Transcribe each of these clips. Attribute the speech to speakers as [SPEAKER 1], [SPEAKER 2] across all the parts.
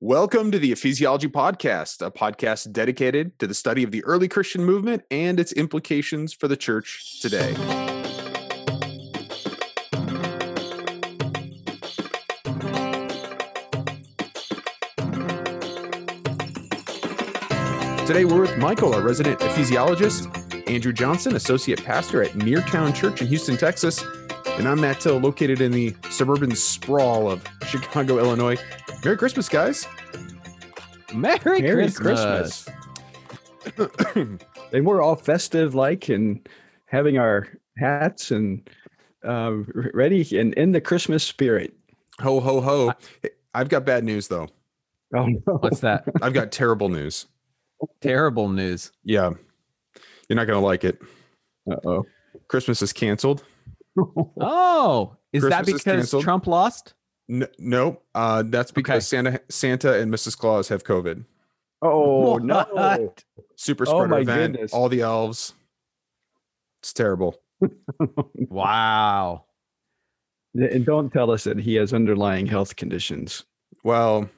[SPEAKER 1] Welcome to the Ephesiology Podcast, a podcast dedicated to the study of the early Christian movement and its implications for the church today. Today we're with Michael, our resident ecclesiologist, Andrew Johnson, associate pastor at Neartown Church in Houston, Texas, and I'm Matt Till, located in the suburban sprawl of Chicago, Illinois. Merry Christmas, guys.
[SPEAKER 2] Merry,
[SPEAKER 3] Merry
[SPEAKER 2] Christmas.
[SPEAKER 3] and we're all festive like and having our hats and uh, ready and in the Christmas spirit.
[SPEAKER 1] Ho, ho, ho. I've got bad news, though.
[SPEAKER 3] Oh no!
[SPEAKER 2] What's that?
[SPEAKER 1] I've got terrible news.
[SPEAKER 2] Terrible news.
[SPEAKER 1] Yeah. You're not going to like it.
[SPEAKER 3] Uh oh.
[SPEAKER 1] Christmas is canceled.
[SPEAKER 2] Oh, is that
[SPEAKER 1] Christmas is
[SPEAKER 2] because
[SPEAKER 1] canceled.
[SPEAKER 2] Trump lost?
[SPEAKER 1] N- no, uh, that's because
[SPEAKER 2] Okay.
[SPEAKER 1] Santa, Santa and Mrs. Claus have COVID.
[SPEAKER 3] Oh no!
[SPEAKER 2] What?
[SPEAKER 1] Super
[SPEAKER 3] Oh,
[SPEAKER 1] spreader
[SPEAKER 3] my
[SPEAKER 1] event.
[SPEAKER 3] goodness.
[SPEAKER 1] All the elves. It's terrible.
[SPEAKER 2] Wow.
[SPEAKER 3] And don't tell us that he has underlying health conditions.
[SPEAKER 1] Well,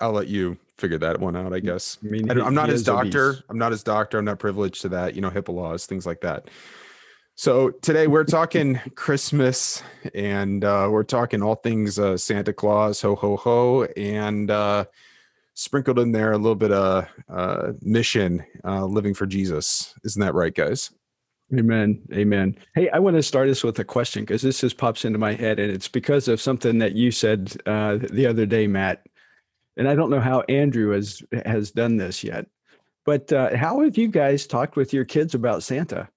[SPEAKER 1] I'll let you figure that one out, I guess.
[SPEAKER 3] I mean,
[SPEAKER 1] I don't,
[SPEAKER 3] he-
[SPEAKER 1] I'm not his doctor.
[SPEAKER 3] obese.
[SPEAKER 1] I'm not his doctor. I'm not privileged to that. You know, HIPAA laws, things like that. So today we're talking Christmas and uh, we're talking all things uh, Santa Claus, ho ho ho, and uh, sprinkled in there a little bit of uh, mission, uh, living for Jesus. Isn't that right, guys?
[SPEAKER 3] Amen. Amen. Hey, I want to start us with a question because this just pops into my head, and it's because of something that you said uh, the other day, Matt. And I don't know how Andrew has has done this yet, but uh, how have you guys talked with your kids about Santa?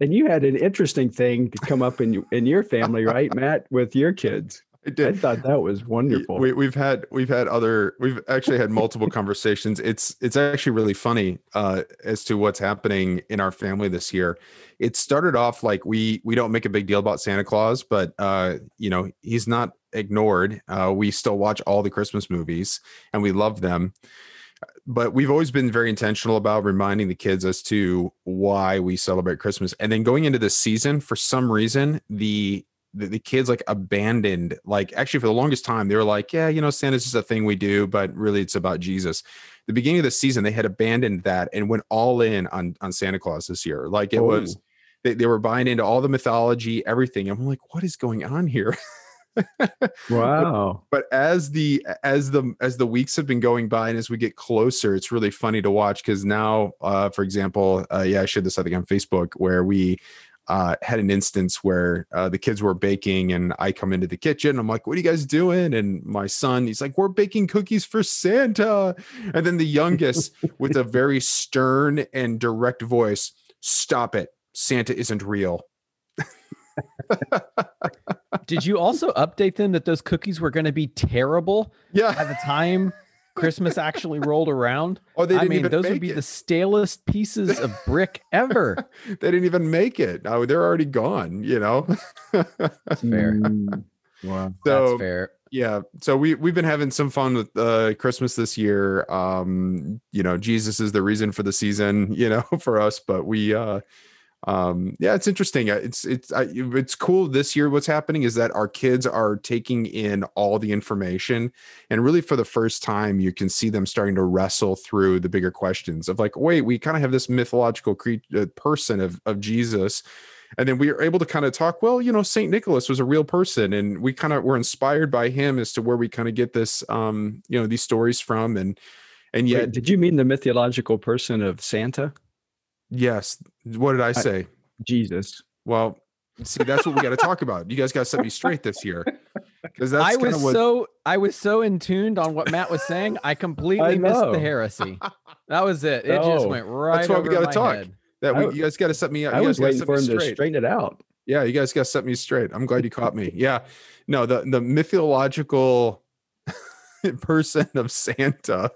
[SPEAKER 3] And you had an interesting thing to come up in in your family, right, Matt, with your kids?
[SPEAKER 1] I did.
[SPEAKER 3] I thought that was wonderful.
[SPEAKER 1] We, we've had we've had other we've actually had multiple conversations. It's it's actually really funny uh, as to what's happening in our family this year. It started off like we we don't make a big deal about Santa Claus, but uh, you know he's not ignored. Uh, we still watch all the Christmas movies and we love them. But we've always been very intentional about reminding the kids as to why we celebrate Christmas. And then going into this season, for some reason, the the, the kids like abandoned like actually for the longest time they were like yeah you know santa's just a thing we do but really it's about jesus the beginning of the season they had abandoned that and went all in on on santa claus this year like it was
[SPEAKER 3] Oh.
[SPEAKER 1] they, they were buying into all the mythology everything i'm like what is going on here
[SPEAKER 3] wow.
[SPEAKER 1] but as the as the as the weeks have been going by and as we get closer it's really funny to watch because now uh for example uh yeah i shared this i think on facebook where we uh had an instance where uh the kids were baking and i come into the kitchen i'm like what are you guys doing? And my son he's like we're baking cookies for santa. And then the youngest with a very stern and direct voice stop it. Santa isn't real
[SPEAKER 2] Did you also update them that those cookies were going to be terrible Yeah. by
[SPEAKER 1] yeah
[SPEAKER 2] the time Christmas actually rolled around?
[SPEAKER 1] oh they
[SPEAKER 2] I
[SPEAKER 1] didn't
[SPEAKER 2] mean,
[SPEAKER 1] even
[SPEAKER 2] those
[SPEAKER 1] make
[SPEAKER 2] would be
[SPEAKER 1] it.
[SPEAKER 2] the stalest pieces of brick ever.
[SPEAKER 1] they didn't even make it. Oh, they're already gone, you know.
[SPEAKER 2] That's fair.
[SPEAKER 3] Mm, wow.
[SPEAKER 1] so
[SPEAKER 2] That's fair.
[SPEAKER 1] yeah, so we we've been having some fun with uh Christmas this year. Um, you know, Jesus is the reason for the season, you know, for us, but we uh um yeah it's interesting Uh, it's it's I, it's cool this year what's happening is that our kids are taking in all the information and really for the first time you can see them starting to wrestle through the bigger questions of like wait we kind of have this mythological cre- uh, person of of jesus and then we are able to kind of talk well you know saint nicholas was a real person and we kind of were inspired by him as to where we kind of get this um you know these stories from and and yet
[SPEAKER 3] Wait, did you mean the mythological person of Santa?
[SPEAKER 1] Yes what did i say
[SPEAKER 3] Jesus.
[SPEAKER 1] well see that's what we got to talk about you guys got to set me straight this year because that's
[SPEAKER 2] I was
[SPEAKER 1] what
[SPEAKER 2] so I was so in tuned on what Matt was saying. I completely missed the heresy. That was it. It just
[SPEAKER 3] Oh.
[SPEAKER 2] went right.
[SPEAKER 1] That's why we gotta talk.
[SPEAKER 2] head.
[SPEAKER 1] that
[SPEAKER 3] I-
[SPEAKER 1] we, you guys got to set me up
[SPEAKER 3] I
[SPEAKER 1] you
[SPEAKER 3] was waiting for
[SPEAKER 1] me
[SPEAKER 3] him to
[SPEAKER 1] straight.
[SPEAKER 3] straighten it out.
[SPEAKER 1] Yeah, you guys got to set me straight. I'm glad you caught me. Yeah. No, the the mythological person of Santa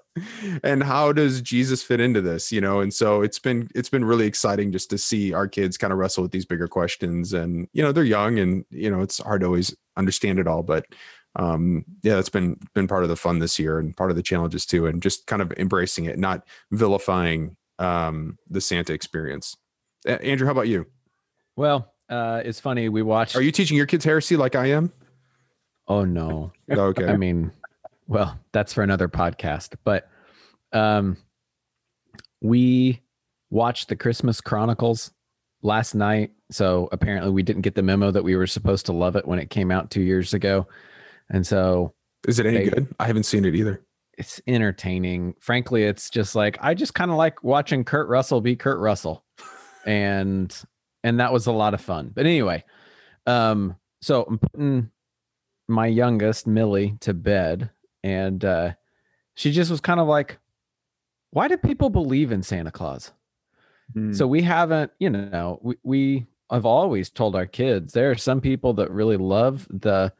[SPEAKER 1] and how does Jesus fit into this, you know? And so it's been it's been really exciting just to see our kids kind of wrestle with these bigger questions and you know, they're young and you know, it's hard to always understand it all, but um yeah, that's been been part of the fun this year and part of the challenges too and just kind of embracing it, not vilifying um the Santa experience. Andrew, how about you?
[SPEAKER 2] Well, uh, it's funny. We watched.
[SPEAKER 1] Are you teaching your kids heresy like I am?
[SPEAKER 2] Oh no.
[SPEAKER 1] Okay.
[SPEAKER 2] I mean, well, that's for another podcast. But um, we watched the Christmas Chronicles last night. So apparently, we didn't get the memo that we were supposed to love it when it came out two years ago. And so
[SPEAKER 1] Is it any
[SPEAKER 2] They-
[SPEAKER 1] good? I haven't seen it either.
[SPEAKER 2] it's entertaining. Frankly, it's just like I just kind of like watching Kurt Russell be Kurt Russell. And and that was a lot of fun. But anyway, um so I'm putting my youngest Millie to bed and uh she just was kind of like why do people believe in Santa Claus?
[SPEAKER 3] Hmm.
[SPEAKER 2] So we haven't, you know, we, we have always told our kids there are some people that really love the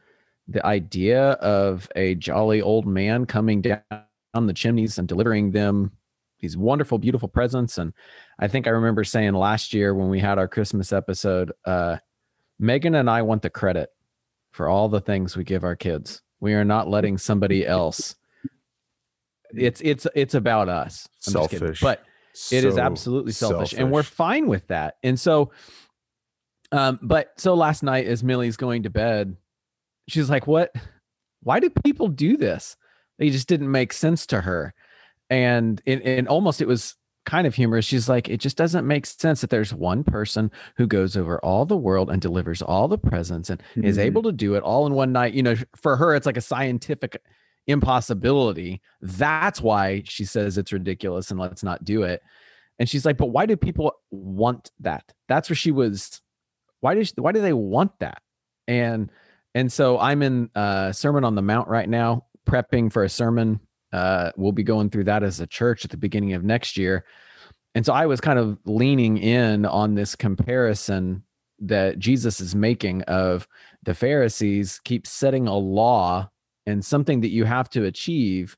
[SPEAKER 2] the idea of a jolly old man coming down the chimneys and delivering them these wonderful, beautiful presents. And I think I remember saying last year when we had our Christmas episode, uh, Megan and I want the credit for all the things we give our kids. We are not letting somebody else. It's it's it's about us. I'm just kidding.
[SPEAKER 1] Selfish.
[SPEAKER 2] But it is
[SPEAKER 1] So
[SPEAKER 2] absolutely selfish, and we're fine with that and so um but so last night as millie's going to bed she's like what why do people do this it just didn't make sense to her and it, and almost it was kind of humorous she's like it just doesn't make sense that there's one person who goes over all the world and delivers all the presents and is
[SPEAKER 3] Mhm.
[SPEAKER 2] able to do it all in one night you know for her it's like a scientific impossibility that's why she says it's ridiculous and let's not do it and she's like, but why do people want that? That's where she was. Why did she, why do they want that? And and so I'm in uh Sermon on the Mount right now, prepping for a sermon. Uh, we'll be going through that as a church at the beginning of next year. And so I was kind of leaning in on this comparison that Jesus is making of the Pharisees keep setting a law and something that you have to achieve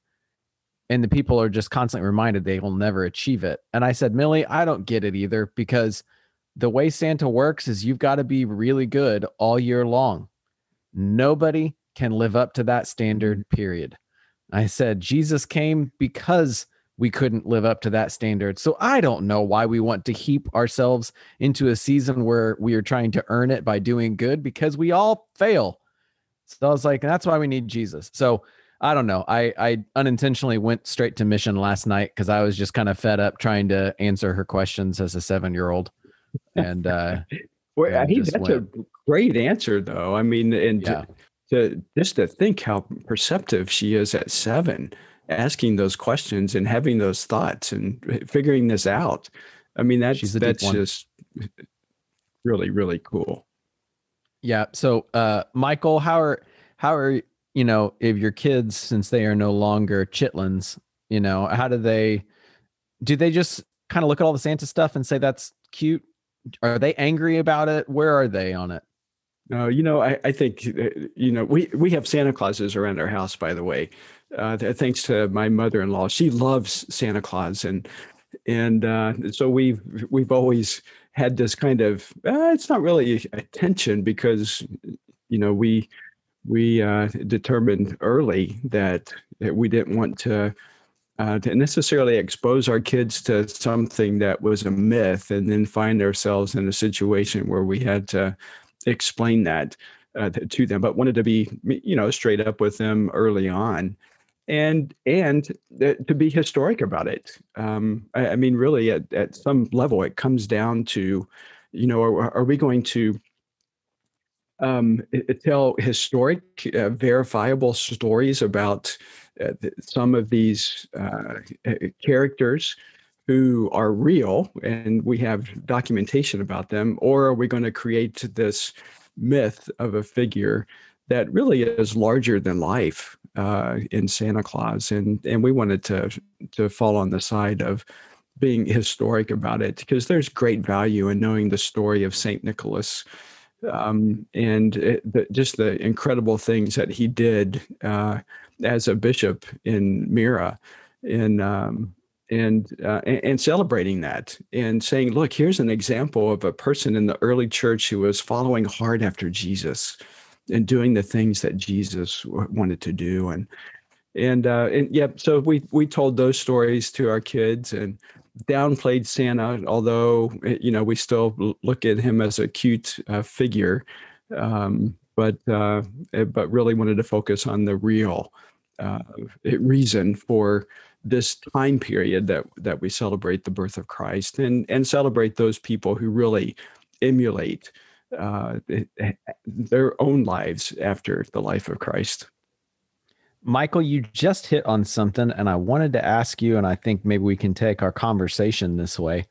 [SPEAKER 2] and the people are just constantly reminded they will never achieve it. And I said, Millie, I don't get it either because the way Santa works is you've got to be really good all year long. Nobody can live up to that standard, period. I said, Jesus came because we couldn't live up to that standard. So I don't know why we want to heap ourselves into a season where we are trying to earn it by doing good because we all fail. So I was like, that's why we need Jesus. So I don't know. I I unintentionally went straight to mission last night because I was just kind of fed up trying to answer her questions as a seven year old. And uh
[SPEAKER 3] Well, I
[SPEAKER 2] just
[SPEAKER 3] that's a great answer, though. I mean, and
[SPEAKER 2] yeah,
[SPEAKER 3] to, just to think how perceptive she is at seven, asking those questions and having those thoughts and figuring this out. I mean, that's
[SPEAKER 2] She's a
[SPEAKER 3] that's just really really cool.
[SPEAKER 2] yeah. So uh Michael, how are how are you know, if your kids, since they are no longer chitlins, you know, how do they do they just kind of look at all the Santa stuff and say that's cute? Are they angry about it? Where are they on it?
[SPEAKER 3] No, you know, I, I think uh, you know we we have Santa Clauses around our house. By the way, uh, th- thanks to my mother-in-law, she loves Santa Claus, and and uh, so we've we've always had this kind of uh, it's not really a tension because you know we we uh, determined early that, that we didn't want to uh, to necessarily expose our kids to something that was a myth and then find ourselves in a situation where we had to explain that uh, to them but wanted to be you know straight up with them early on. And and th- to be historic about it. Um, I, I mean really at, at some level it comes down to you know are, are we going to um, tell historic, uh, verifiable stories about uh, some of these uh, uh, characters who are real and we have documentation about them, or are we going to create this myth of a figure that really is larger than life uh, in Santa Claus? And and we wanted to to fall on the side of being historic about it because there's great value in knowing the story of Saint Nicholas um, and it, the, just the incredible things that he did uh, as a bishop in Myra, in um, and, uh, and celebrating that and saying, look, here's an example of a person in the early church who was following hard after Jesus and doing the things that Jesus wanted to do, and and uh, and yeah, so we we told those stories to our kids and downplayed Santa, although eh, you know we still look at him as a cute uh, figure, um, but uh, eh, but really wanted to focus on the real uh, reason for this time period that that we celebrate the birth of Christ and and celebrate those people who really emulate uh, their own lives after the life of Christ.
[SPEAKER 2] Michael, you just hit on something, and I wanted to ask you, and I think maybe we can take our conversation this way.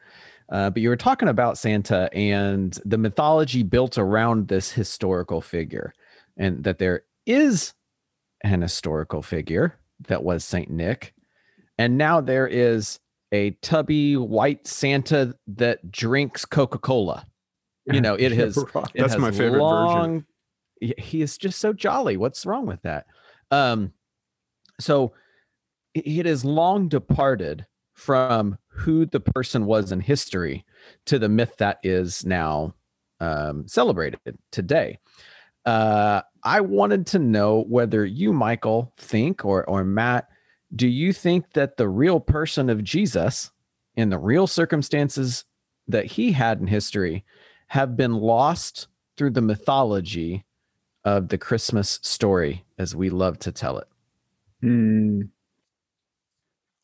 [SPEAKER 2] Uh, but you were talking about Santa and the mythology built around this historical figure, and that there is an historical figure that was Saint Nick, and now there is a tubby white Santa that drinks Coca Cola. You know, it has. it
[SPEAKER 1] That's
[SPEAKER 2] has
[SPEAKER 1] my favorite
[SPEAKER 2] long, version. He is just so jolly. What's wrong with that? Um, so it is long departed from who the person was in history to the myth that is now um, celebrated today. Uh, I wanted to know whether you, Michael, think or or Matt, do you think that the real person of Jesus in the real circumstances that he had in history have been lost through the mythology of the Christmas story as we love to tell it?
[SPEAKER 3] Hmm.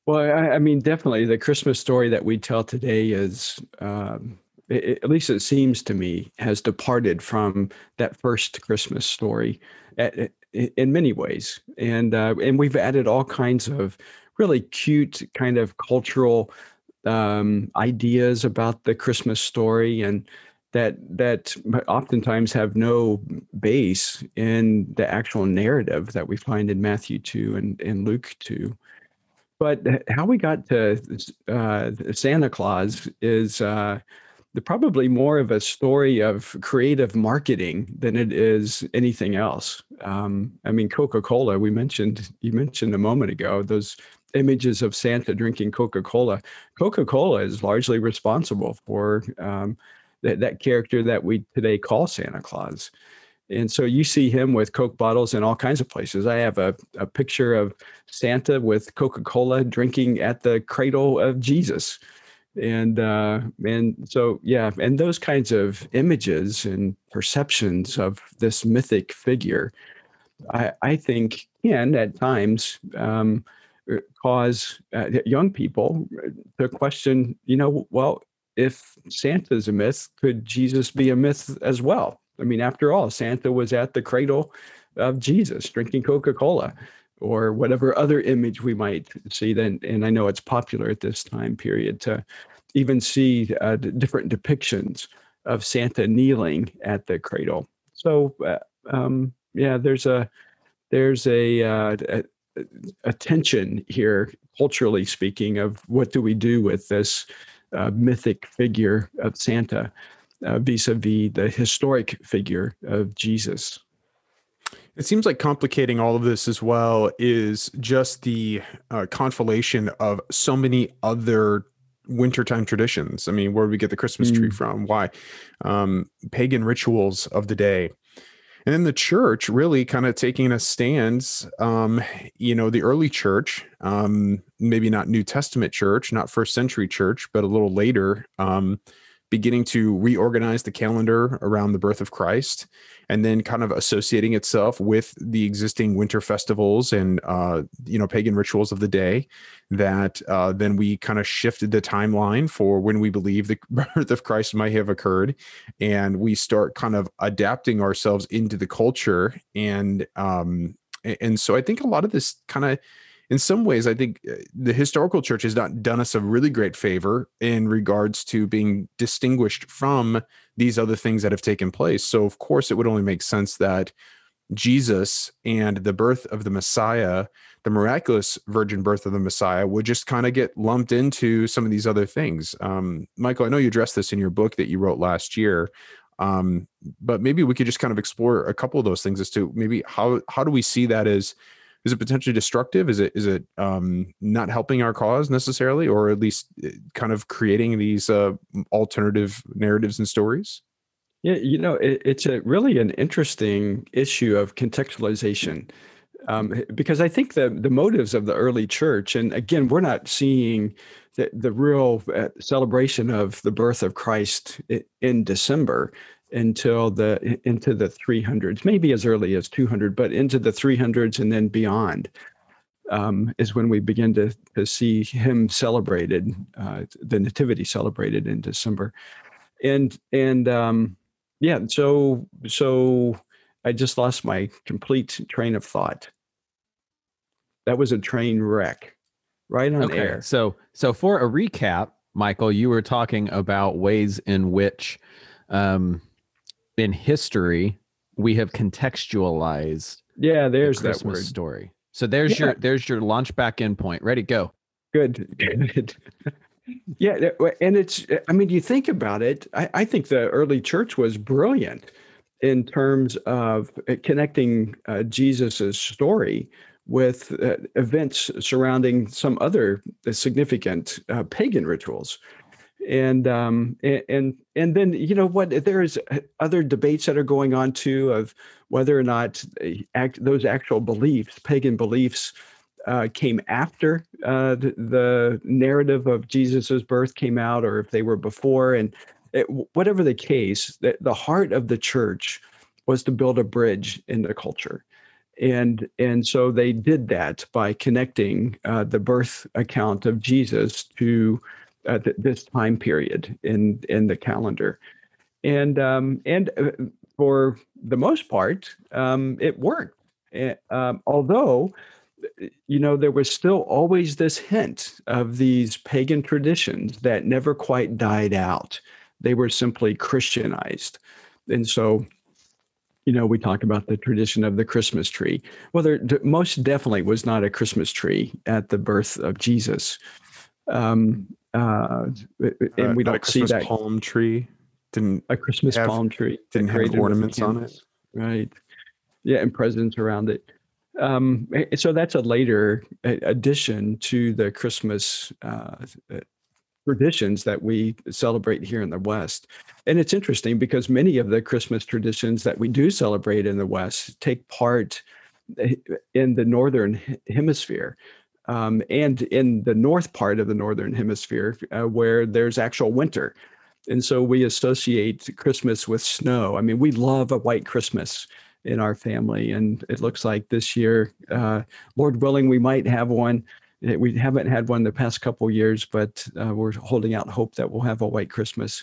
[SPEAKER 3] Well, I, I, mean, definitely the Christmas story that we tell today is, um, it, at least it seems to me, has departed from that first Christmas story at, in many ways, and uh, and we've added all kinds of really cute kind of cultural um, ideas about the Christmas story and that that oftentimes have no base in the actual narrative that we find in Matthew 2 and, and Luke 2. But how we got to uh, Santa Claus is uh, probably more of a story of creative marketing than it is anything else. Um, I mean, Coca-Cola, we mentioned, you mentioned a moment ago, those images of Santa drinking Coca-Cola. Coca-Cola is largely responsible for um, that, that character that we today call Santa Claus. And so you see him with Coke bottles in all kinds of places. I have a, a picture of Santa with Coca Cola drinking at the cradle of Jesus. And uh, and so yeah, and those kinds of images and perceptions of this mythic figure, I, I think can at times um, cause uh, young people to question, you know, well, if Santa's a myth, could Jesus be a myth as well? I mean, after all, Santa was at the cradle of Jesus drinking Coca Cola or whatever other image we might see. Then, and I know it's popular at this time period to even see uh, different depictions of Santa kneeling at the cradle. So, uh, um, yeah, there's a there's a, uh, a, a tension here, culturally speaking, of what do we do with this uh, mythic figure of Santa vis a vis the historic figure of Jesus.
[SPEAKER 1] It seems like complicating all of this as well is just the uh, conflation of so many other wintertime traditions. I mean, where do we get the Christmas tree mm. from? Why? Um, pagan rituals of the day and then the church really kind of taking a stance um, you know the early church um, maybe not new testament church not first century church but a little later um, beginning to reorganize the calendar around the birth of Christ and then kind of associating itself with the existing winter festivals and uh, you know pagan rituals of the day that uh, then we kind of shifted the timeline for when we believe the birth of Christ might have occurred. And we start kind of adapting ourselves into the culture and um, and so I think a lot of this kind of in some ways, I think uh, the historical church has not done us a really great favor in regards to being distinguished from these other things that have taken place. So, of course, it would only make sense that Jesus and the birth of the Messiah, the miraculous virgin birth of the Messiah, would just kind of get lumped into some of these other things. Um, Michael, I know you addressed this in your book that you wrote last year. Um, but maybe we could just kind of explore a couple of those things as to maybe how how do we see that as is it potentially destructive? Is it is it um, not helping our cause necessarily or at least eh, kind of creating these uh, alternative narratives and stories?
[SPEAKER 3] Yeah you know it, it's a really an interesting issue of contextualization um, because i think the the motives of the early church and again we're not seeing the, the real uh, celebration of the birth of christ in december until the into the 300s maybe as early as 200 but into the 300s and then beyond um, is when we begin to, to see him celebrated, uh, the nativity celebrated in December. And, and um, yeah, so, so I just lost my complete train of thought. That was a train wreck right on
[SPEAKER 2] Okay.
[SPEAKER 3] air.
[SPEAKER 2] So so for a recap, Michael, you were talking about ways in which um in history we have contextualized
[SPEAKER 3] Yeah,
[SPEAKER 2] the
[SPEAKER 3] there's that word.
[SPEAKER 2] story. So there's
[SPEAKER 3] Yeah.
[SPEAKER 2] your there's your launch back in point. Ready, go.
[SPEAKER 3] Good. Good. yeah. And it's, I mean, you think about it, I, I think the early church was brilliant in terms of uh, connecting uh, Jesus's story with uh, events surrounding some other significant uh, pagan rituals. And um, and and then you know what? There's other debates that are going on too of whether or not uh, act, those actual beliefs, pagan beliefs, uh, came after uh, the, the narrative of Jesus's birth came out, or if they were before. And it, whatever the case, the, the heart of the church was to build a bridge in the culture. And, and so they did that by connecting uh, the birth account of Jesus to uh, th- this time period in, in the calendar. And, um, and uh, for the most part, um, it worked. Eh, um, although you know, there was still always this hint of these pagan traditions that never quite died out. They were simply Christianized. And so, you know, we talk about the tradition of the Christmas tree. Well, there most definitely was not a Christmas tree at the birth of Jesus. Um, uh, and
[SPEAKER 1] Uh,
[SPEAKER 3] we
[SPEAKER 1] not a
[SPEAKER 3] don't see that
[SPEAKER 1] palm tree. Didn't
[SPEAKER 3] a Christmas
[SPEAKER 1] have-
[SPEAKER 3] palm tree.
[SPEAKER 1] didn't have ornaments on it.
[SPEAKER 3] Right. Yeah, and presents around it. Um, so that's a later addition to the Christmas uh, uh, traditions that we celebrate here in the West. And it's interesting because many of the Christmas traditions that we do celebrate in the West take part eh, in the Northern Hemisphere. Um, and in the north part of the Northern Hemisphere, uh, where there's actual winter. And so we associate Christmas with snow. I mean, we love a white Christmas in our family. And it looks like this year, uh, Lord willing, we might have one. Eh, We haven't had one the past couple years, but uh, we're holding out hope that we'll have a white Christmas.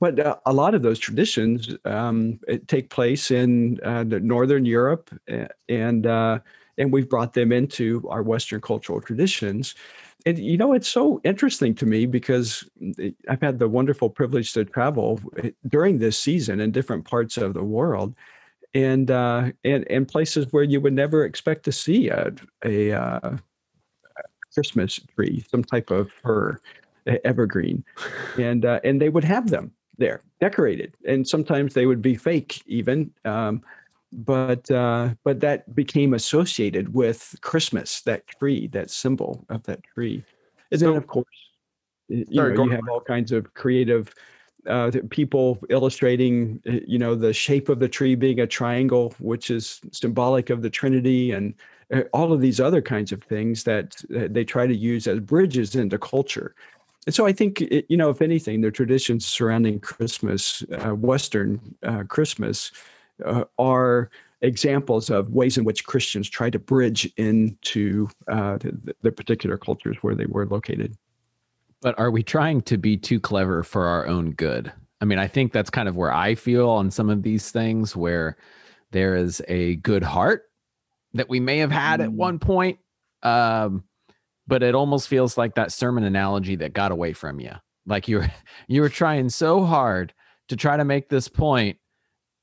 [SPEAKER 3] But uh, a lot of those traditions um, take place in uh, Northern Europe, eh, and uh, and we've brought them into our Western cultural traditions. And you know, it's so interesting to me because eh, I've had the wonderful privilege to travel during this season in different parts of the world, and uh, and and places where you would never expect to see a a uh, Christmas tree, some type of fir, evergreen, and uh, and they would have them there decorated, and sometimes they would be fake even. Um, but uh, but that became associated with Christmas, that tree, that symbol of that tree, and
[SPEAKER 1] So-
[SPEAKER 3] then of course, you
[SPEAKER 1] Sorry,
[SPEAKER 3] know, you have all kinds of creative uh, people illustrating, uh, you know, the shape of the tree being a triangle, which is symbolic of the Trinity, and uh, all of these other kinds of things that they try to use as bridges into culture. And so I think, it, you know, if anything, the traditions surrounding Christmas, uh, Western uh, Christmas, uh, are examples of ways in which Christians try to bridge into uh, the, the particular cultures where they were located.
[SPEAKER 2] But are we trying to be too clever for our own good? I mean, I think that's kind of where I feel on some of these things where there is a good heart that we may have had at
[SPEAKER 3] Mm.
[SPEAKER 2] one point. Um, but it almost feels like that sermon analogy that got away from you. Like you're you were trying so hard to try to make this point,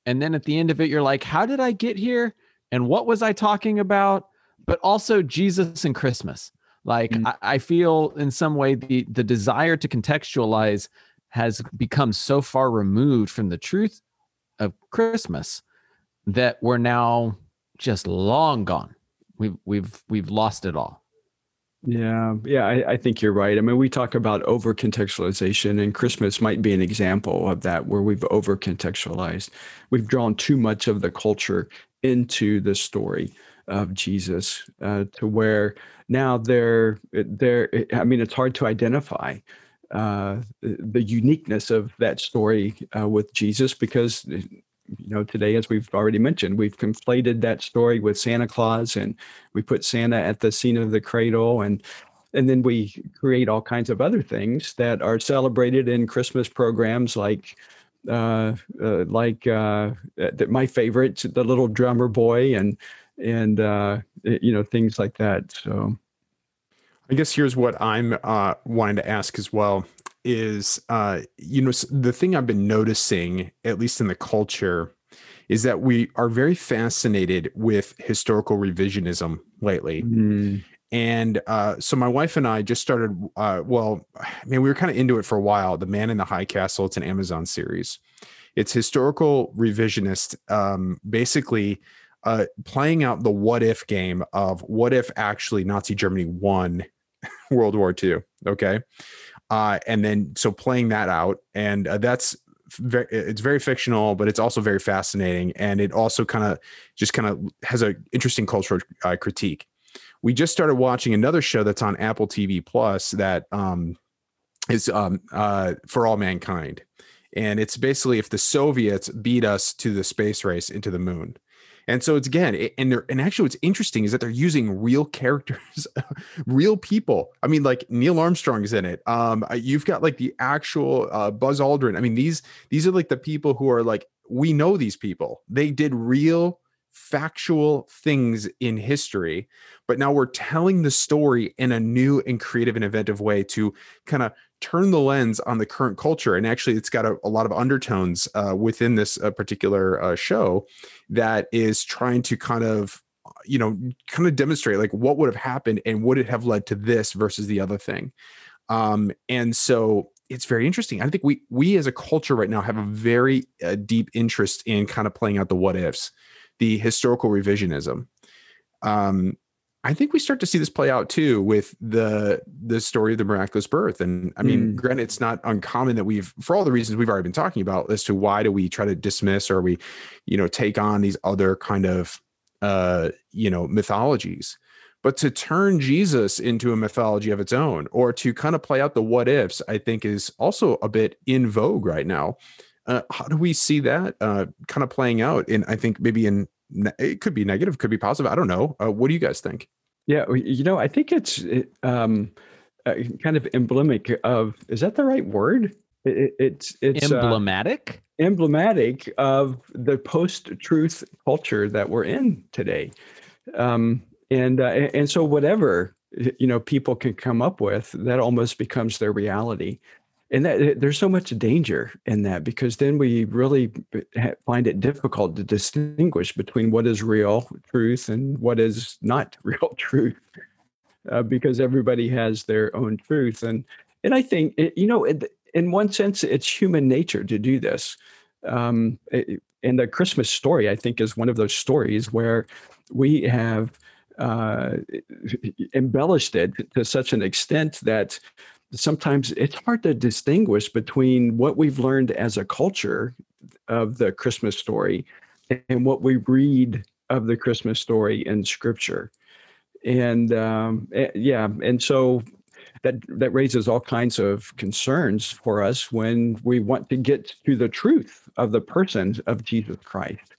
[SPEAKER 2] and then at the end of it, you're like, "How did I get here? And what was I talking about?" But also Jesus and Christmas. Like
[SPEAKER 3] Mm.
[SPEAKER 2] I, I feel in some way the the desire to contextualize has become so far removed from the truth of Christmas that we're now just long gone. We've we've we've lost it all.
[SPEAKER 3] Yeah, yeah, I, I think you're right. I mean, we talk about over contextualization, and Christmas might be an example of that, where we've over contextualized. We've drawn too much of the culture into the story of Jesus, uh, to where now they're they're. I mean, it's hard to identify uh, the uniqueness of that story uh, with Jesus because you know, today, as we've already mentioned, we've conflated that story with Santa Claus and we put Santa at the scene of the cradle and and then we create all kinds of other things that are celebrated in Christmas programs like uh, uh, like uh, my favorite, the little drummer boy, and and uh, you know things like that. So,
[SPEAKER 1] I guess here's what I'm uh, wanting to ask as well is uh, you know the thing I've been noticing, at least in the culture, is that we are very fascinated with historical revisionism lately. Mm. And uh, so my wife and I just started. Uh, well, I mean, we were kind of into it for a while. The Man in the High Castle. It's an Amazon series. It's historical revisionist, um, basically uh, playing out the what if game of what if actually Nazi Germany won World War II. Okay, uh, and then so playing that out, and uh, that's very, it's very fictional, but it's also very fascinating, and it also kind of just kind of has a interesting cultural uh, critique we just started watching another show that's on Apple TV Plus that um, is um, uh, for all mankind, and it's basically if the Soviets beat us to the space race into the moon. And so it's again, and they're and actually what's interesting is that they're using real characters, real people. I mean, like Neil Armstrong is in it. Um, you've got like the actual uh, Buzz Aldrin. I mean, these these are like the people who are like we know these people. They did real factual things in history, but now we're telling the story in a new and creative and inventive way to kind of turn the lens on the current culture. And actually, it's got a, a lot of undertones uh, within this uh, particular uh, show that is trying to kind of you know kind of demonstrate like what would have happened and would it have led to this versus the other thing um and so it's very interesting i think we we as a culture right now have a very uh, deep interest in kind of playing out the what ifs the historical revisionism. Um, I think we start to see this play out too with the the story of the miraculous birth. And I mean, mm. granted, it's not uncommon that we've, for all the reasons we've already been talking about, as to why do we try to dismiss or we, you know, take on these other kind of, uh, you know, mythologies. But to turn Jesus into a mythology of its own, or to kind of play out the what ifs, I think is also a bit in vogue right now. Uh, how do we see that uh, kind of playing out? And I think maybe in it could be negative, could be positive. I don't know. Uh, what do you guys think?
[SPEAKER 3] Yeah, you know, I think it's um, uh, kind of emblematic of. Is that the right word? It, it's it's
[SPEAKER 2] uh, emblematic.
[SPEAKER 3] emblematic of the post-truth culture that we're in today, um, and uh, and so whatever you know people can come up with, that almost becomes their reality and that eh, there's so much danger in that because then we really find it difficult to distinguish between what is real truth and what is not real truth uh, because everybody has their own truth. And and i think it, you know in one sense it's human nature to do this. Um, it, and the christmas story i think is one of those stories where we have uh, embellished it to such an extent that sometimes it's hard to distinguish between what we've learned as a culture of the Christmas story and what we read of the Christmas story in Scripture. And um, eh, yeah, and so that that raises all kinds of concerns for us when we want to get to the truth of the person of Jesus Christ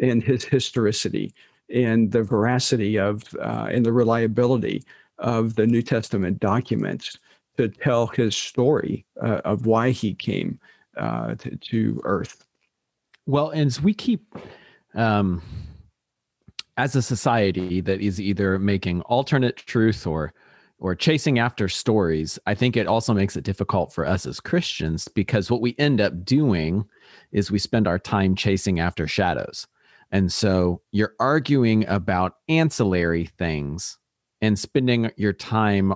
[SPEAKER 3] and his historicity and the veracity of uh, and the reliability of the New Testament documents to tell his story uh, of why he came uh, to, to, Earth.
[SPEAKER 2] Well, and we keep, um, as a society that is either making alternate truth or or chasing after stories, I think it also makes it difficult for us as Christians because what we end up doing is we spend our time chasing after shadows. And so you're arguing about ancillary things and spending your time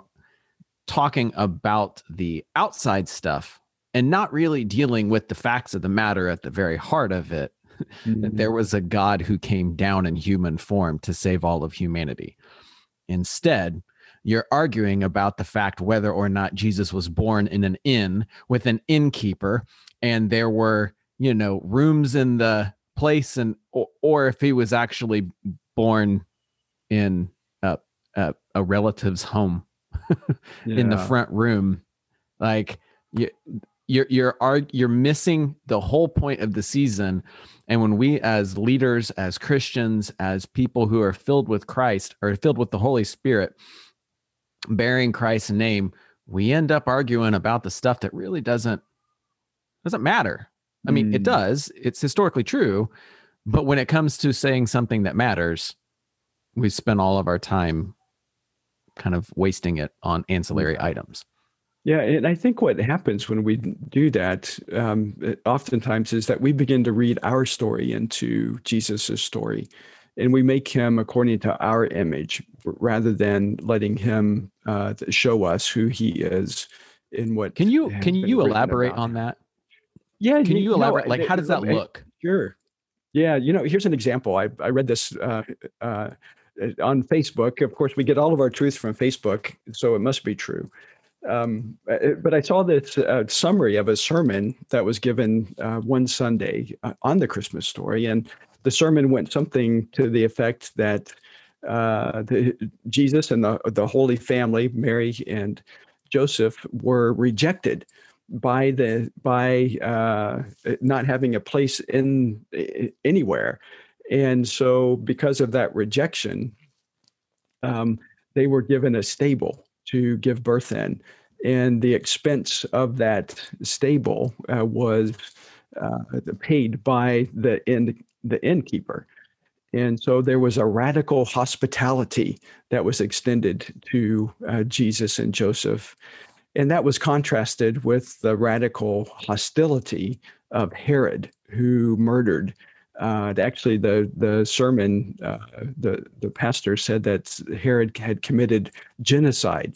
[SPEAKER 2] talking about the outside stuff and not really dealing with the facts of the matter at the very heart of it. Mm-hmm. that there was a God who came down in human form to save all of humanity. Instead, you're arguing about the fact whether or not Jesus was born in an inn with an innkeeper and there were, you know, rooms in the place and or, or if he was actually born in a, a, a relative's home yeah. in the front room like you you're you're are you're missing the whole point of the season and when we as leaders as christians as people who are filled with christ or filled with the holy spirit bearing christ's name we end up arguing about the stuff that really doesn't doesn't matter i mean mm. it does it's historically true but when it comes to saying something that matters we spend all of our time kind of wasting it on ancillary mm. items
[SPEAKER 3] yeah, and I think what happens when we do that, um, oftentimes, is that we begin to read our story into Jesus's story, and we make him according to our image, rather than letting him uh, show us who he is in what.
[SPEAKER 2] Can you can you elaborate on that?
[SPEAKER 3] Yeah,
[SPEAKER 2] can you, elaborate? like, how does that look?
[SPEAKER 3] Sure. Yeah, you know, here's an example. I I read this. Uh, uh, on Facebook, of course, we get all of our truth from Facebook, so it must be true. Um, uh, but I saw this uh, summary of a sermon that was given uh, one Sunday uh, on the Christmas story, and the sermon went something to the effect that uh, the, Jesus and the the Holy Family, Mary and Joseph, were rejected by the by uh, not having a place in anywhere, and so because of that rejection, um, they were given a stable to give birth in. And the expense of that stable uh, was uh, paid by the inn, the innkeeper. And so there was a radical hospitality that was extended to uh, Jesus and Joseph. And that was contrasted with the radical hostility of Herod, who murdered uh, actually, the the sermon, uh, the the pastor said that Herod had committed genocide,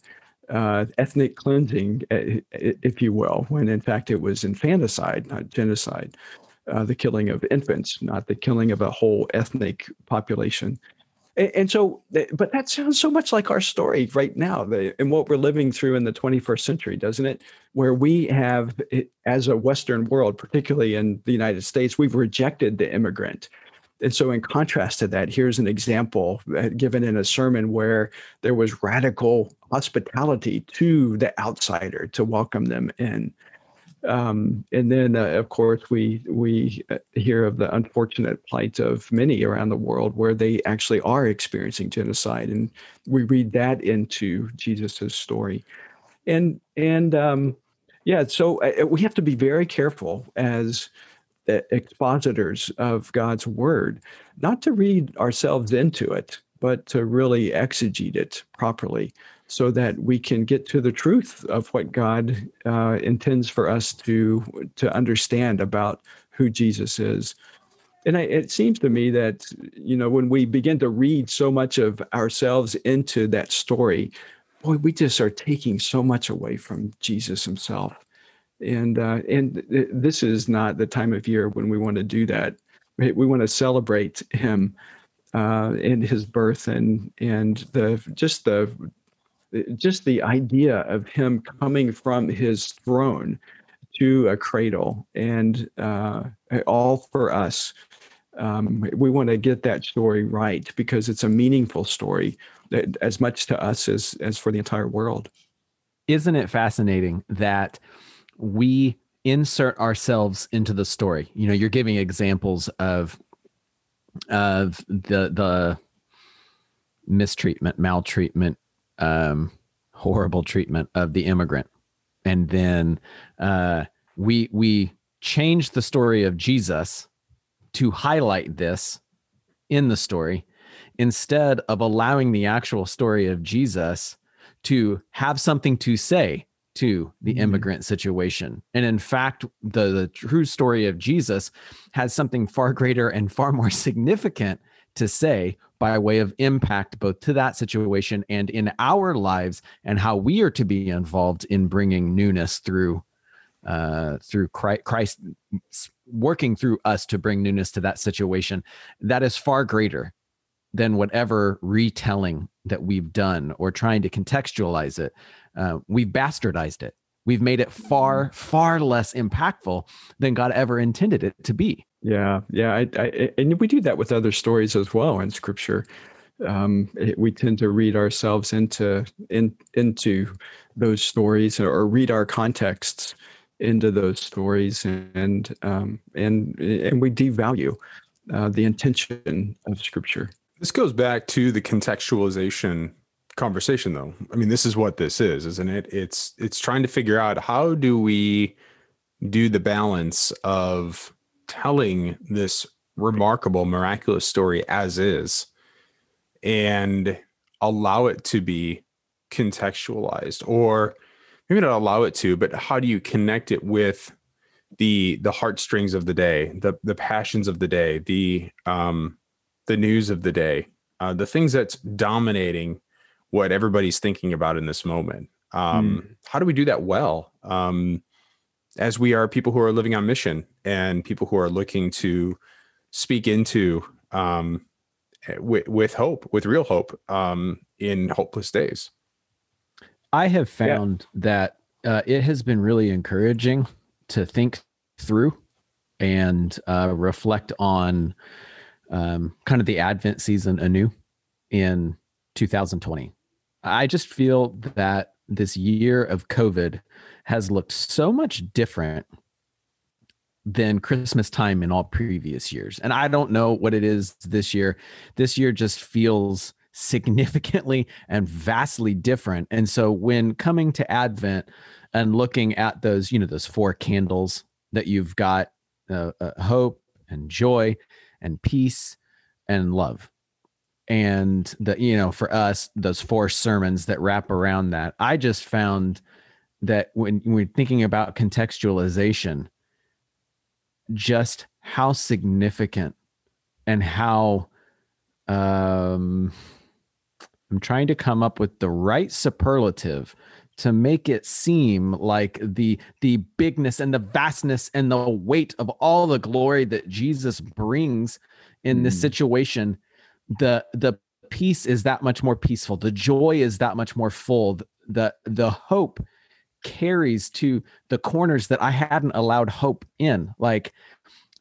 [SPEAKER 3] uh, ethnic cleansing, if you will, when in fact it was infanticide, not genocide, uh, the killing of infants, not the killing of a whole ethnic population. And, so, but that sounds so much like our story right now, the, and what we're living through in the 21st century, doesn't it? Where we have, as a Western world, particularly in the United States, we've rejected the immigrant. And so, in contrast to that, here's an example uh, given in a sermon where there was radical hospitality to the outsider to welcome them in. Um, and then, uh, of course, we we uh, hear of the unfortunate plight of many around the world where they actually are experiencing genocide, and we read that into Jesus's story. And and um, yeah, so uh, we have to be very careful as uh, expositors of God's word, not to read ourselves into it, but to really exegete it properly so that we can get to the truth of what God uh, intends for us to to understand about who Jesus is. And I, it seems to me that you know when we begin to read so much of ourselves into that story, boy, we just are taking so much away from Jesus Himself. And uh, and th- this is not the time of year when we want to do that. We want to celebrate Him uh, in His birth and and the just the just the idea of him coming from his throne to a cradle and uh, all for us. Um, we want to get that story right because it's a meaningful story that, as much to us as as for the entire world.
[SPEAKER 2] Isn't it fascinating that we insert ourselves into the story? You know, you're giving examples of of the the mistreatment, maltreatment, um, horrible treatment of the immigrant, and then uh, we we change the story of Jesus to highlight this in the story instead of allowing the actual story of Jesus to have something to say to the mm-hmm. immigrant situation. And in fact, the, the true story of Jesus has something far greater and far more significant to say by way of impact both to that situation and in our lives and how we are to be involved in bringing newness through uh, through Christ working through us to bring newness to that situation that is far greater than whatever retelling that we've done or trying to contextualize it. Uh, we've bastardized it. We've made it far far less impactful than god ever intended it to be
[SPEAKER 3] yeah, yeah, I, I, and we do that with other stories as well in Scripture. Um, it, we tend to read ourselves into in, into those stories or read our contexts into those stories and um, and and we devalue uh, the intention of scripture.
[SPEAKER 1] This goes back to the contextualization conversation though. I mean this is what this is isn't it? It's it's trying to figure out how do we do the balance of telling this remarkable miraculous story as is and allow it to be contextualized or maybe not allow it to but how do you connect it with the the heartstrings of the day the the passions of the day the um the news of the day uh, the things that's dominating what everybody's thinking about in this moment um mm. how do we do that well um as we are people who are living on mission and people who are looking to speak into um with, with hope with real hope um in hopeless days
[SPEAKER 2] I have found yeah. that uh, it has been really encouraging to think through and uh, reflect on um, kind of the Advent season anew in 2020. I just feel that this year of COVID has looked so much different than Christmas time in all previous years. And I don't know what it is this year. This year just feels significantly and vastly different. And so when coming to Advent and looking at those, you know, those four candles that you've got uh, uh, hope and joy and peace and love. And the, you know, for us, those four sermons that wrap around that, I just found that when, we're thinking about contextualization, just how significant and how um I'm trying to come up with the right superlative to make it seem like the the bigness and the vastness and the weight of all the glory that Jesus brings in mm. this situation the the peace is that much more peaceful the joy is that much more full the the hope carries to the corners that I hadn't allowed hope in like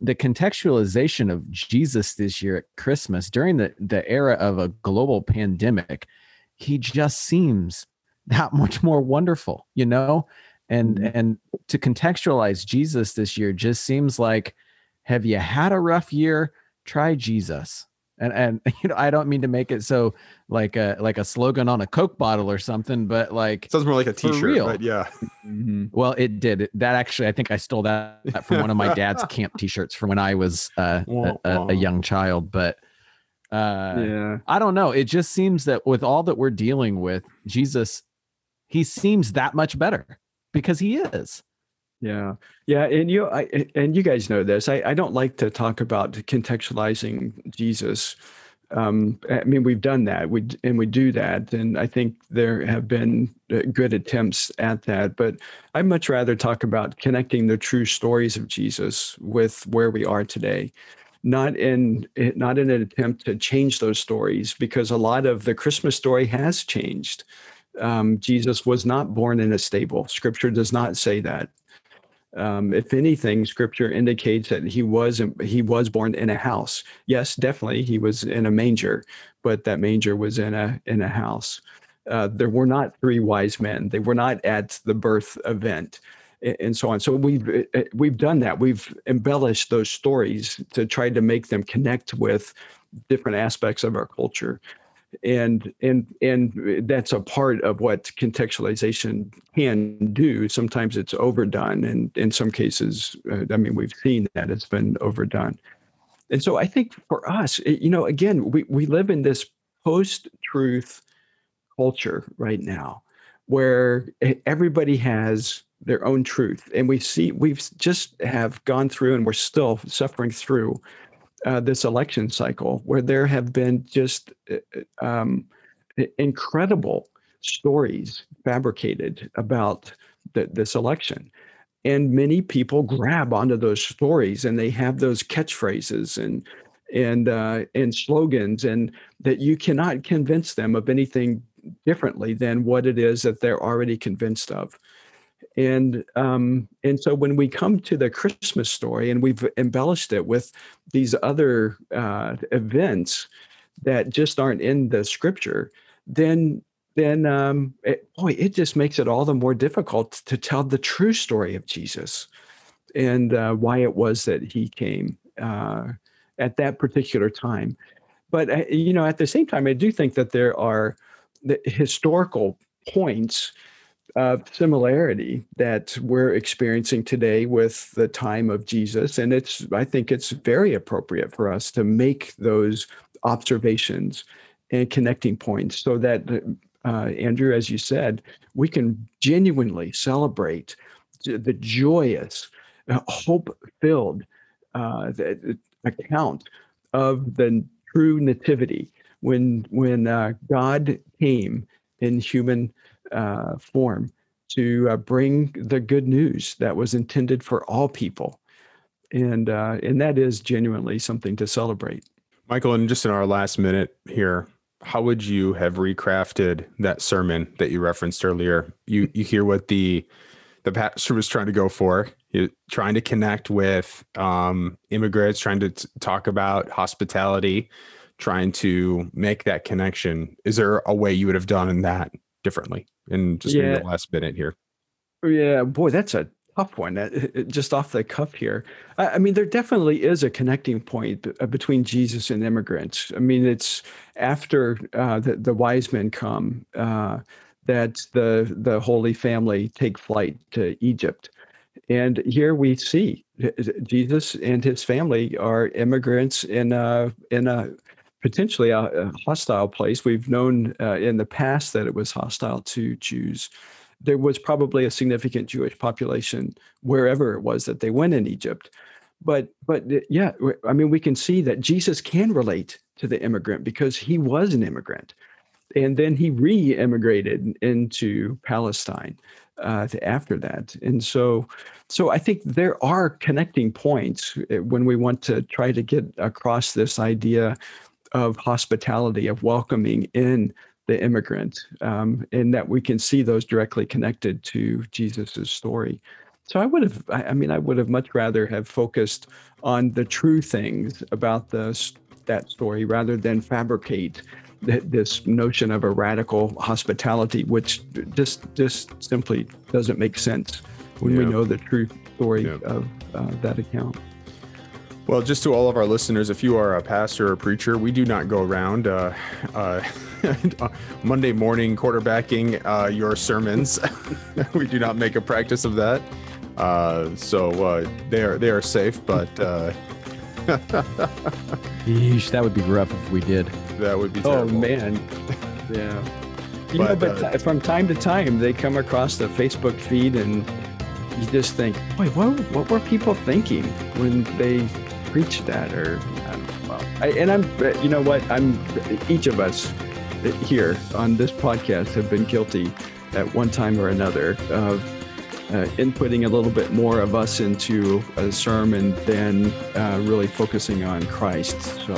[SPEAKER 2] the contextualization of Jesus this year at Christmas during the, the era of a global pandemic, he just seems that much more wonderful, you know? And mm-hmm. and to contextualize Jesus this year just seems like have you had a rough year? Try Jesus and and you know i don't mean to make it so like a like a slogan on a coke bottle or something but like
[SPEAKER 1] sounds more like a t-shirt but yeah.
[SPEAKER 2] Mm-hmm. well it did. That actually i think i stole that from one of my dad's camp t-shirts from when i was uh, a, a, a, young child but uh yeah. I don't know. It just seems that with all that we're dealing with jesus he seems that much better because he is
[SPEAKER 3] yeah, yeah, and you, I, and you guys know this. I, I don't like to talk about contextualizing Jesus. Um, I mean, we've done that, we and we do that, and I think there have been uh, good attempts at that. But I'd much rather talk about connecting the true stories of Jesus with where we are today, not in not in an attempt to change those stories, because a lot of the Christmas story has changed. Um, Jesus was not born in a stable. Scripture does not say that. Um, if anything, Scripture indicates that he was he was born in a house. Yes, definitely, he was in a manger, but that manger was in a in a house. Uh, there were not three wise men. They were not at the birth event, and so on. So we've uh, uh, we've done that. We've embellished those stories to try to make them connect with different aspects of our culture and and and that's a part of what contextualization can do. Sometimes it's overdone and in some cases uh, i mean we've seen that it's been overdone. And so i think for us you know again we, we live in this post-truth culture right now where everybody has their own truth and we see we've just have gone through and we're still suffering through uh, this election cycle where there have been just uh, uh, um, incredible stories fabricated about the, this election. And many people grab onto those stories and they have those catchphrases and and uh, and slogans and that you cannot convince them of anything differently than what it is that they're already convinced of and um, and so when we come to the Christmas story and we've embellished it with these other uh, events that just aren't in the scripture, then then um, it, boy, it just makes it all the more difficult to tell the true story of Jesus and uh, why it was that he came uh, at that particular time. But uh, you know, at the same time, I do think that there are the historical points of similarity that we're experiencing today with the time of Jesus, and it's I think it's very appropriate for us to make those observations and connecting points so that uh, Andrew, as you said, we can genuinely celebrate the joyous, uh, hope-filled uh, account of the true nativity when when uh, God came in human uh, form to uh, bring the good news that was intended for all people, and and that is genuinely something to celebrate.
[SPEAKER 1] Michael, and just in our last minute here, how would you have recrafted that sermon that you referenced earlier? You you hear what the the pastor was trying to go for. Trying to connect with um, immigrants, trying to t- talk about hospitality, trying to make that connection. Is there a way you would have done in that differently? In just yeah. the last minute here.
[SPEAKER 3] Yeah, boy, that's a tough one. That, just off the cuff here. I, I, mean, there definitely is a connecting point uh, between Jesus and immigrants. I mean, it's after uh, the, the wise men come uh, that the the Holy Family take flight to Egypt, and here we see Jesus and his family are immigrants in a in a potentially a, a hostile place. We've known uh, in the past that it was hostile to Jews there was probably a significant Jewish population wherever it was that they went in Egypt. But but uh, yeah, I mean, we can see that Jesus can relate to the immigrant because he was an immigrant, and then he re-immigrated into Palestine uh, after that. And so, so I think there are connecting points uh, when we want to try to get across this idea of hospitality, of welcoming in the immigrant, um, and that we can see those directly connected to Jesus's story. So I would have, I mean, I would have much rather have focused on the true things about the that story rather than fabricate th- this notion of a radical hospitality, which just just simply doesn't make sense when yeah. we know the true story yeah. of uh, that account.
[SPEAKER 1] Well, just to all of our listeners, if you are a pastor or preacher, we do not go around uh, uh, Monday morning quarterbacking uh, your sermons. we do not make a practice of that. Uh, so uh, they are they are safe, but uh,
[SPEAKER 2] Yeesh, that would be rough if we did.
[SPEAKER 1] That would be
[SPEAKER 3] oh, terrible. Oh man, yeah. You but, know, but from time to time they come across the Facebook feed and you just think, wait, what, what were people thinking when they preach that or well, I, and I'm you know what I'm each of us here on this podcast have been guilty at one time or another of uh, inputting a little bit more of us into a sermon than uh, really focusing on Christ. So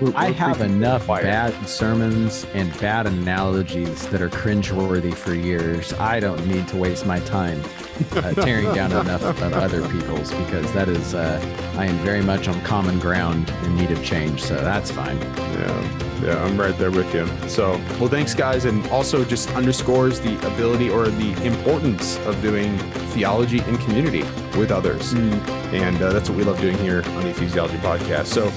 [SPEAKER 2] we're, we're I have enough bad sermons and bad analogies that are cringeworthy for years. I don't need to waste my time uh, tearing down enough of other people's because that is uh, I am very much on common ground in need of change. So that's fine.
[SPEAKER 1] Yeah, yeah, I'm right there with you. So well, thanks guys, and also just underscores the ability or the importance of doing theology in community with others, mm. and uh, that's what we love doing here on the Ecclesiology podcast. So.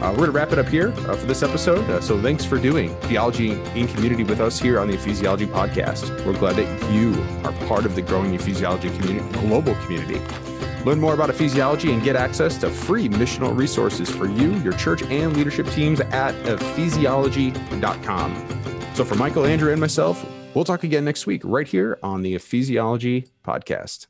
[SPEAKER 1] Uh, we're going to wrap it up here uh, for this episode. Uh, so thanks for doing theology in community with us here on the Ecclesiology podcast. We're glad that you are part of the growing ecclesiology community, global community. Learn more about ecclesiology and get access to free missional resources for you, your church, and leadership teams at ecclesiology.com. So for Michael, Andrew, and myself, we'll talk again next week right here on the Ecclesiology podcast.